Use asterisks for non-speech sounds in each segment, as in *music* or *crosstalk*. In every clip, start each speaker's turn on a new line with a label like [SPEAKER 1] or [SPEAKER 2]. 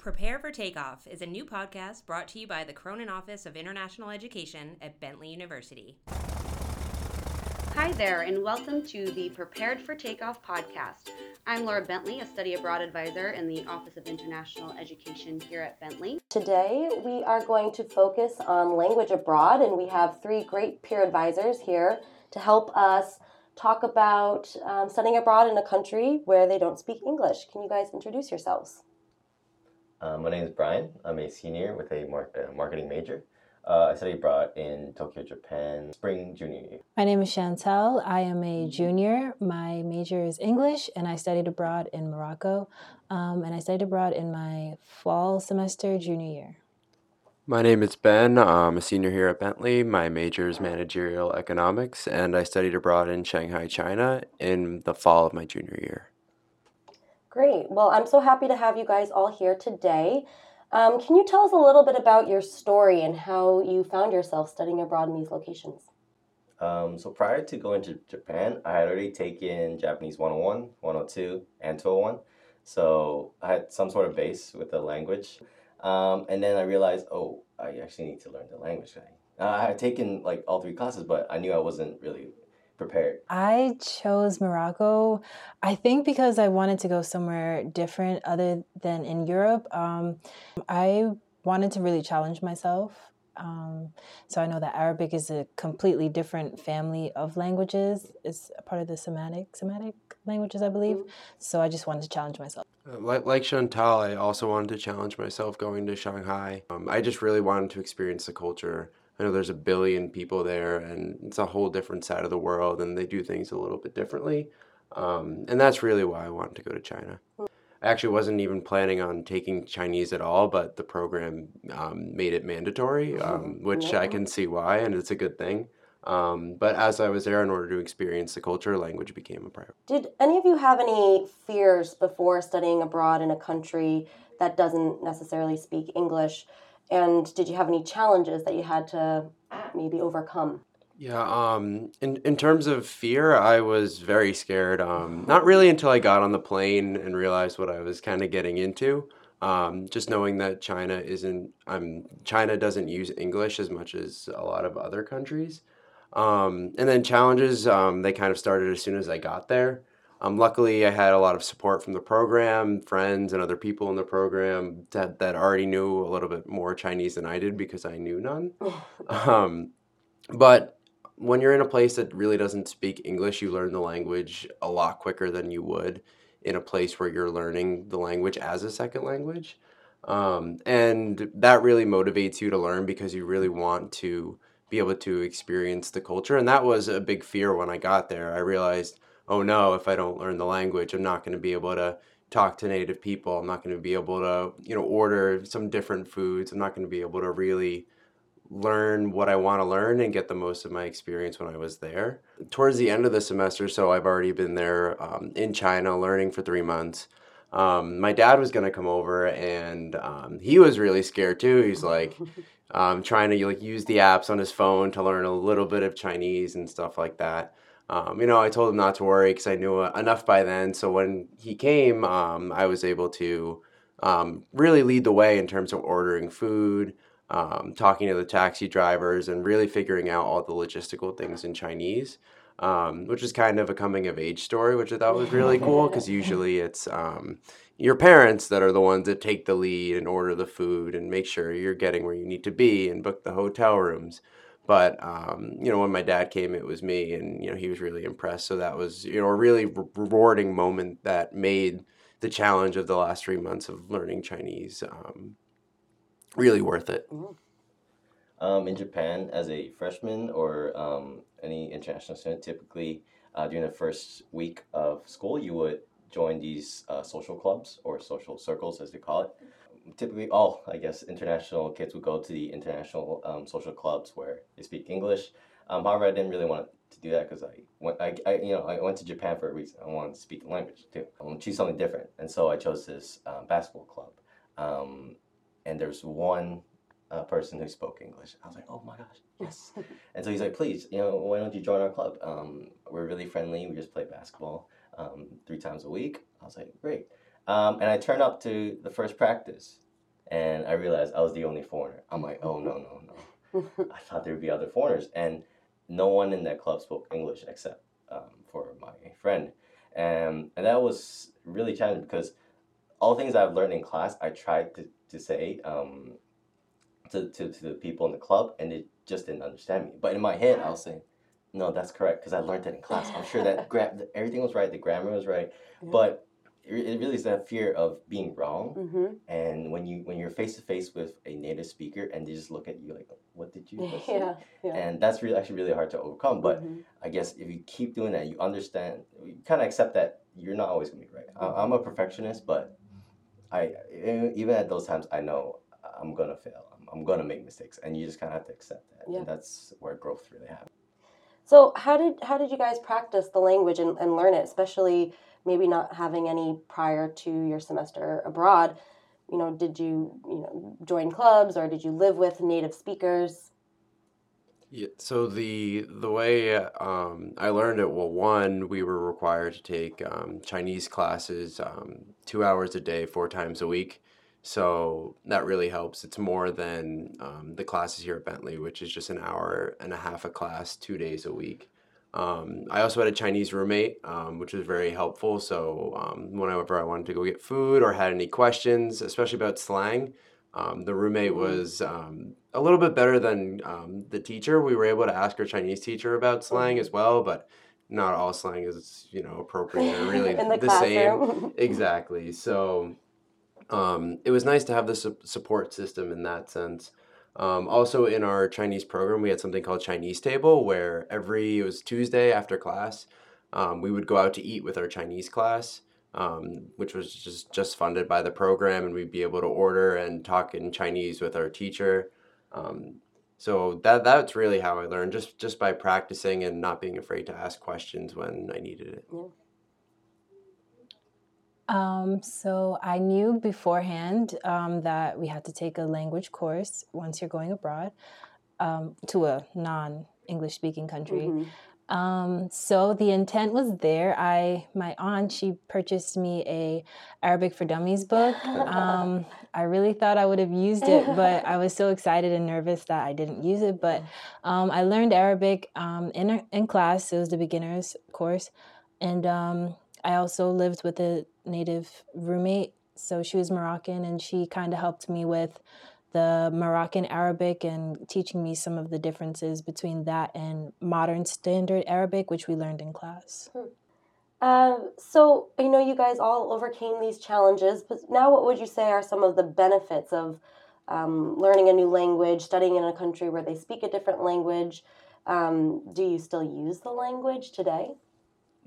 [SPEAKER 1] Prepare for Takeoff is a new podcast brought to you by the Cronin Office of International Education at Bentley University.
[SPEAKER 2] Hi there, and welcome to the Prepared for Takeoff podcast. I'm Laura Bentley, a study abroad advisor in the Office of International Education here at Bentley.
[SPEAKER 3] Today, we are going to focus on language abroad, and we have three great peer advisors here to help us talk about um, studying abroad in a country where they don't speak English. Can you guys introduce yourselves?
[SPEAKER 4] Uh, my name is Brian. I'm a senior with a mar- uh, marketing major. Uh, I studied abroad in Tokyo, Japan, spring junior year.
[SPEAKER 5] My name is Chantel. I am a junior. My major is English, and I studied abroad in Morocco. Um, and I studied abroad in my fall semester junior year.
[SPEAKER 6] My name is Ben. I'm a senior here at Bentley. My major is managerial economics, and I studied abroad in Shanghai, China in the fall of my junior year.
[SPEAKER 3] Great. Well, I'm so happy to have you guys all here today. Um, can you tell us a little bit about your story and how you found yourself studying abroad in these locations?
[SPEAKER 4] Um, so prior to going to Japan, I had already taken Japanese 101, 102, and 201. So I had some sort of base with the language. Um, and then I realized, oh, I actually need to learn the language. Uh, I had taken like all three classes, but I knew I wasn't really prepared?
[SPEAKER 5] I chose Morocco, I think because I wanted to go somewhere different other than in Europe. Um, I wanted to really challenge myself. Um, so I know that Arabic is a completely different family of languages. It's part of the Semitic Semitic languages, I believe. Mm-hmm. So I just wanted to challenge myself.
[SPEAKER 6] Uh, like, like Chantal, I also wanted to challenge myself going to Shanghai. Um, I just really wanted to experience the culture I know there's a billion people there, and it's a whole different side of the world, and they do things a little bit differently. Um, and that's really why I wanted to go to China. I actually wasn't even planning on taking Chinese at all, but the program um, made it mandatory, um, which I can see why, and it's a good thing. Um, but as I was there, in order to experience the culture, language became a priority.
[SPEAKER 3] Did any of you have any fears before studying abroad in a country that doesn't necessarily speak English? And did you have any challenges that you had to maybe overcome?
[SPEAKER 6] Yeah, um, in, in terms of fear, I was very scared. Um, not really until I got on the plane and realized what I was kind of getting into. Um, just knowing that China isn't, um, China doesn't use English as much as a lot of other countries. Um, and then challenges, um, they kind of started as soon as I got there. Um, luckily, I had a lot of support from the program, friends, and other people in the program that, that already knew a little bit more Chinese than I did because I knew none. *laughs* um, but when you're in a place that really doesn't speak English, you learn the language a lot quicker than you would in a place where you're learning the language as a second language. Um, and that really motivates you to learn because you really want to be able to experience the culture. And that was a big fear when I got there. I realized oh no, if I don't learn the language, I'm not going to be able to talk to native people. I'm not going to be able to, you know, order some different foods. I'm not going to be able to really learn what I want to learn and get the most of my experience when I was there. Towards the end of the semester, so I've already been there um, in China learning for three months. Um, my dad was going to come over and um, he was really scared too. He's like *laughs* um, trying to like use the apps on his phone to learn a little bit of Chinese and stuff like that um, you know, I told him not to worry because I knew enough by then. So when he came, um, I was able to um, really lead the way in terms of ordering food, um, talking to the taxi drivers, and really figuring out all the logistical things in Chinese, um, which is kind of a coming of age story, which I thought was really *laughs* cool because usually it's um, your parents that are the ones that take the lead and order the food and make sure you're getting where you need to be and book the hotel rooms. But um, you know, when my dad came, it was me, and you know, he was really impressed. So that was you know a really rewarding moment that made the challenge of the last three months of learning Chinese um, really worth it.
[SPEAKER 4] Mm-hmm. Um, in Japan, as a freshman or um, any international student, typically uh, during the first week of school, you would join these uh, social clubs or social circles, as they call it typically all I guess international kids would go to the international um, social clubs where they speak English. Um, however, I didn't really want to do that because I went I, I you know I went to Japan for a reason. I wanted to speak the language too. I want to choose something different, and so I chose this um, basketball club. Um, and there's one uh, person who spoke English. I was like, oh my gosh, yes. *laughs* and so he's like, please, you know, why don't you join our club? Um, we're really friendly. We just play basketball um, three times a week. I was like, great. Um, and I turned up to the first practice, and I realized I was the only foreigner. I'm like, oh no no no, *laughs* I thought there'd be other foreigners, and no one in that club spoke English except um, for my friend, and and that was really challenging because all things I've learned in class, I tried to to say um, to, to to the people in the club, and they just didn't understand me. But in my head, I was saying, no, that's correct because I learned it in class. I'm sure that gra- everything was right, the grammar was right, *laughs* but it, really is that fear of being wrong.
[SPEAKER 3] Mm-hmm.
[SPEAKER 4] And when you when you're face to face with a native speaker and they just look at you like, what did you *laughs* say?
[SPEAKER 3] Yeah, yeah.
[SPEAKER 4] And that's really actually really hard to overcome. But
[SPEAKER 3] Mhm.
[SPEAKER 4] I guess if you keep doing that, you understand, you kind of accept that you're not always gonna be right. I, I'm a perfectionist, but I even at those times, I know I'm gonna fail. I'm, I'm gonna make mistakes, and you just kind of have to accept that.
[SPEAKER 3] Yeah.
[SPEAKER 4] And that's where growth really happens.
[SPEAKER 3] So how did how did you guys practice the language and, and learn it, especially maybe not having any prior to your semester abroad? You know, did you you know join clubs or did you live with native speakers?
[SPEAKER 6] Yeah, so the the way um, I learned it, well, one, we were required to take um, Chinese classes um, two hours a day, four times a week. So that really helps. It's more than um, the classes here at Bentley, which is just an hour and a half a class, two days a week. Um, I also had a Chinese roommate, um, which was very helpful. So um, whenever I wanted to go get food or had any questions, especially about slang, um, the roommate
[SPEAKER 3] Mhm.
[SPEAKER 6] was um, a little bit better than um, the teacher. We were able to ask our Chinese teacher about slang
[SPEAKER 3] Mhm.
[SPEAKER 6] as well, but not all slang is you know appropriate or *laughs* really
[SPEAKER 3] the,
[SPEAKER 6] the same. *laughs* Exactly. So um, it was nice to have the su- support system in that sense. Um, also, in our Chinese program, we had something called Chinese Table, where every it was Tuesday after class, um, we would go out to eat with our Chinese class, um, which was just just funded by the program, and we'd be able to order and talk in Chinese with our teacher. Um, so that that's really how I learned, just just by practicing and not being afraid to ask questions when I needed it.
[SPEAKER 5] Um, so I knew beforehand um, that we had to take a language course once you're going abroad um, to a non-English speaking country.
[SPEAKER 3] Mhm.
[SPEAKER 5] Um, so the intent was there. I my aunt she purchased me a Arabic for Dummies book. Um, *laughs* I really thought I would have used it, but I was so excited and nervous that I didn't use it. But um, I learned Arabic um, in in class. It was the beginners course, and um, I also lived with a native roommate. So she was Moroccan, and she kind of helped me with the Moroccan Arabic and teaching me some of the differences between that and modern standard Arabic, which we learned in class.
[SPEAKER 3] Um, so I know you guys all overcame these challenges, but now what would you say are some of the benefits of um, learning a new language, studying in a country where they speak a different language? Um, do you still use the language today?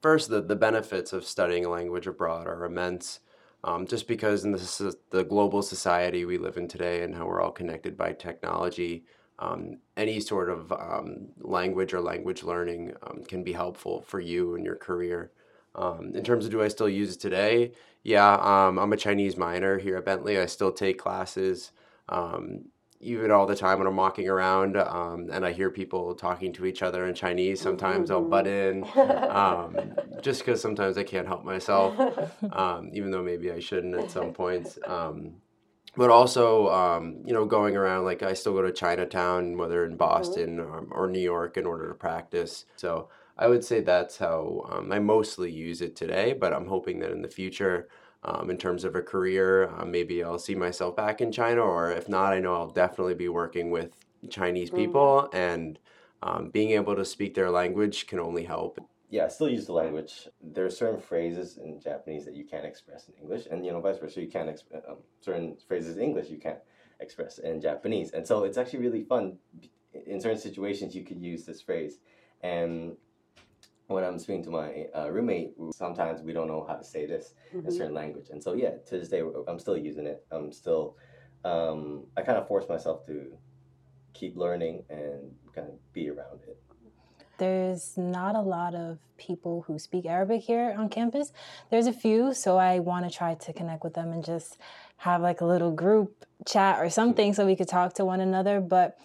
[SPEAKER 6] First, the, the benefits of studying a language abroad are immense. Um, just because in the, the global society we live in today and how we're all connected by technology, um, any sort of um, language or language learning um, can be helpful for you and your career. Um, in terms of do I still use it today? Yeah, um, I'm a Chinese minor here at Bentley. I still take classes. Um, even all the time when I'm walking around um, and I hear people talking to each other in Chinese, sometimes I'll butt in um, just because sometimes I can't help myself, *laughs* um, even though maybe I shouldn't at some points. Um, but also, um, you know, going around, like I still go to Chinatown, whether in Boston or, or New York, in order to practice. So I would say that's how um, I mostly use it today, but I'm hoping that in the future, um, in terms of a career, uh, maybe I'll see myself back in China, or if not, I know I'll definitely be working with Chinese people, and um, being able to speak their language can only help.
[SPEAKER 4] yeah, I still use the language. There are certain phrases in Japanese that you can't express in English, and you know vice versa. You can't exp- um, certain phrases in English you can't express in Japanese, and so it's actually really fun. In certain situations, you could use this phrase, and when I'm speaking to my uh, roommate, sometimes we don't know how to say this in a certain language, and so yeah, to this day, I'm still using it. I'm still, um, I kind of force myself to keep learning and kind of be around it.
[SPEAKER 5] There's not a lot of people who speak Arabic here on campus. There's a few, so I want to try to connect with them and just have like a little group chat or something so we could talk to one another. But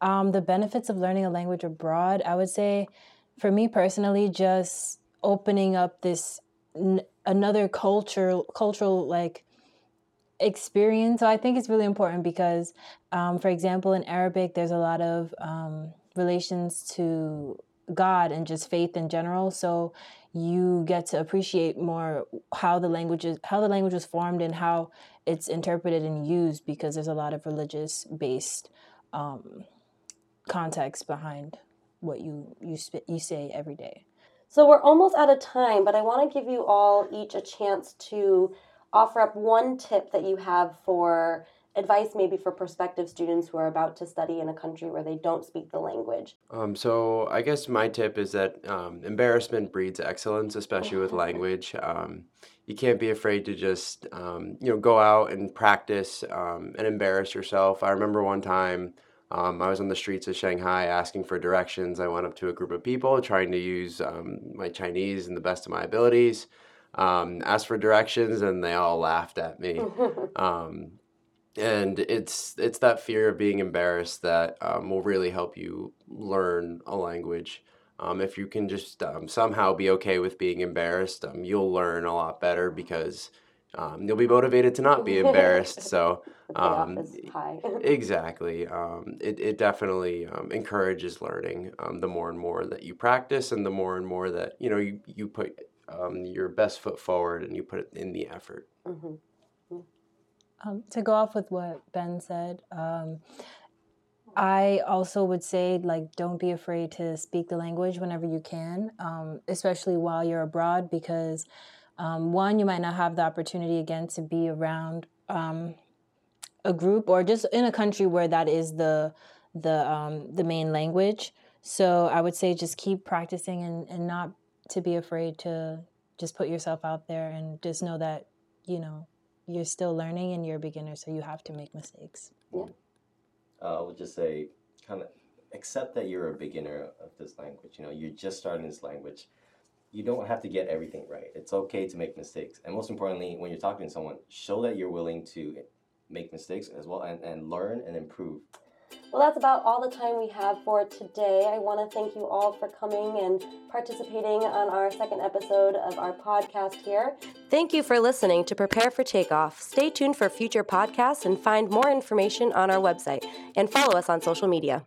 [SPEAKER 5] um, the benefits of learning a language abroad, I would say, for me personally, just opening up this n- another cultural cultural like experience. So I think it's really important because, um, for example, in Arabic, there's a lot of um, relations to God and just faith in general. So you get to appreciate more how the language is, how the language was formed and how it's interpreted and used because there's a lot of religious based um, context behind what you you sp- you say every day.
[SPEAKER 3] So we're almost out of time, but I want to give you all each a chance to offer up one tip that you have for advice maybe for prospective students who are about to study in a country where they don't speak the language?
[SPEAKER 6] Um, so I guess my tip is that um, embarrassment breeds excellence, especially with *laughs* language. Um, you can't be afraid to just um, you know go out and practice um, and embarrass yourself. I remember one time. Um, I was on the streets of Shanghai asking for directions. I went up to a group of people trying to use my Chinese in the best of my abilities um, asked for directions and they all laughed at me. *laughs* um, and it's it's that fear of being embarrassed that um, will really help you learn a language. Um, if you can just um, somehow be okay with being embarrassed, um, you'll learn a lot better because um, you'll be motivated to not be embarrassed. *laughs* So
[SPEAKER 3] um, *laughs*
[SPEAKER 6] exactly, it it definitely encourages learning. the more and more that you practice, and the more and more that you know you you put your best foot forward and you put it in the effort.
[SPEAKER 3] Mm-hmm.
[SPEAKER 5] Um, to go off with what Ben said, um, I also would say like don't be afraid to speak the language whenever you can, um, especially while you're abroad, because um, one you might not have the opportunity again to be around um, a group or just in a country where that is the the um, the main language. So I would say just keep practicing and, and not to be afraid to just put yourself out there and just know that you know you're still learning and you're a beginner, so you have to make mistakes.
[SPEAKER 3] Yeah.
[SPEAKER 4] Uh, I would just say, kind of accept that you're a beginner of this language. You know, you're just starting this language. You don't have to get everything right. It's okay to make mistakes. And most importantly, when you're talking to someone, show that you're willing to make mistakes as well and, and learn and improve.
[SPEAKER 3] Well, that's about all the time we have for today. I want to thank you all for coming and participating on our second episode of our podcast here. Thank you for listening to Prepare for Takeoff. Stay tuned for future podcasts and find more information on our website and follow us on social media.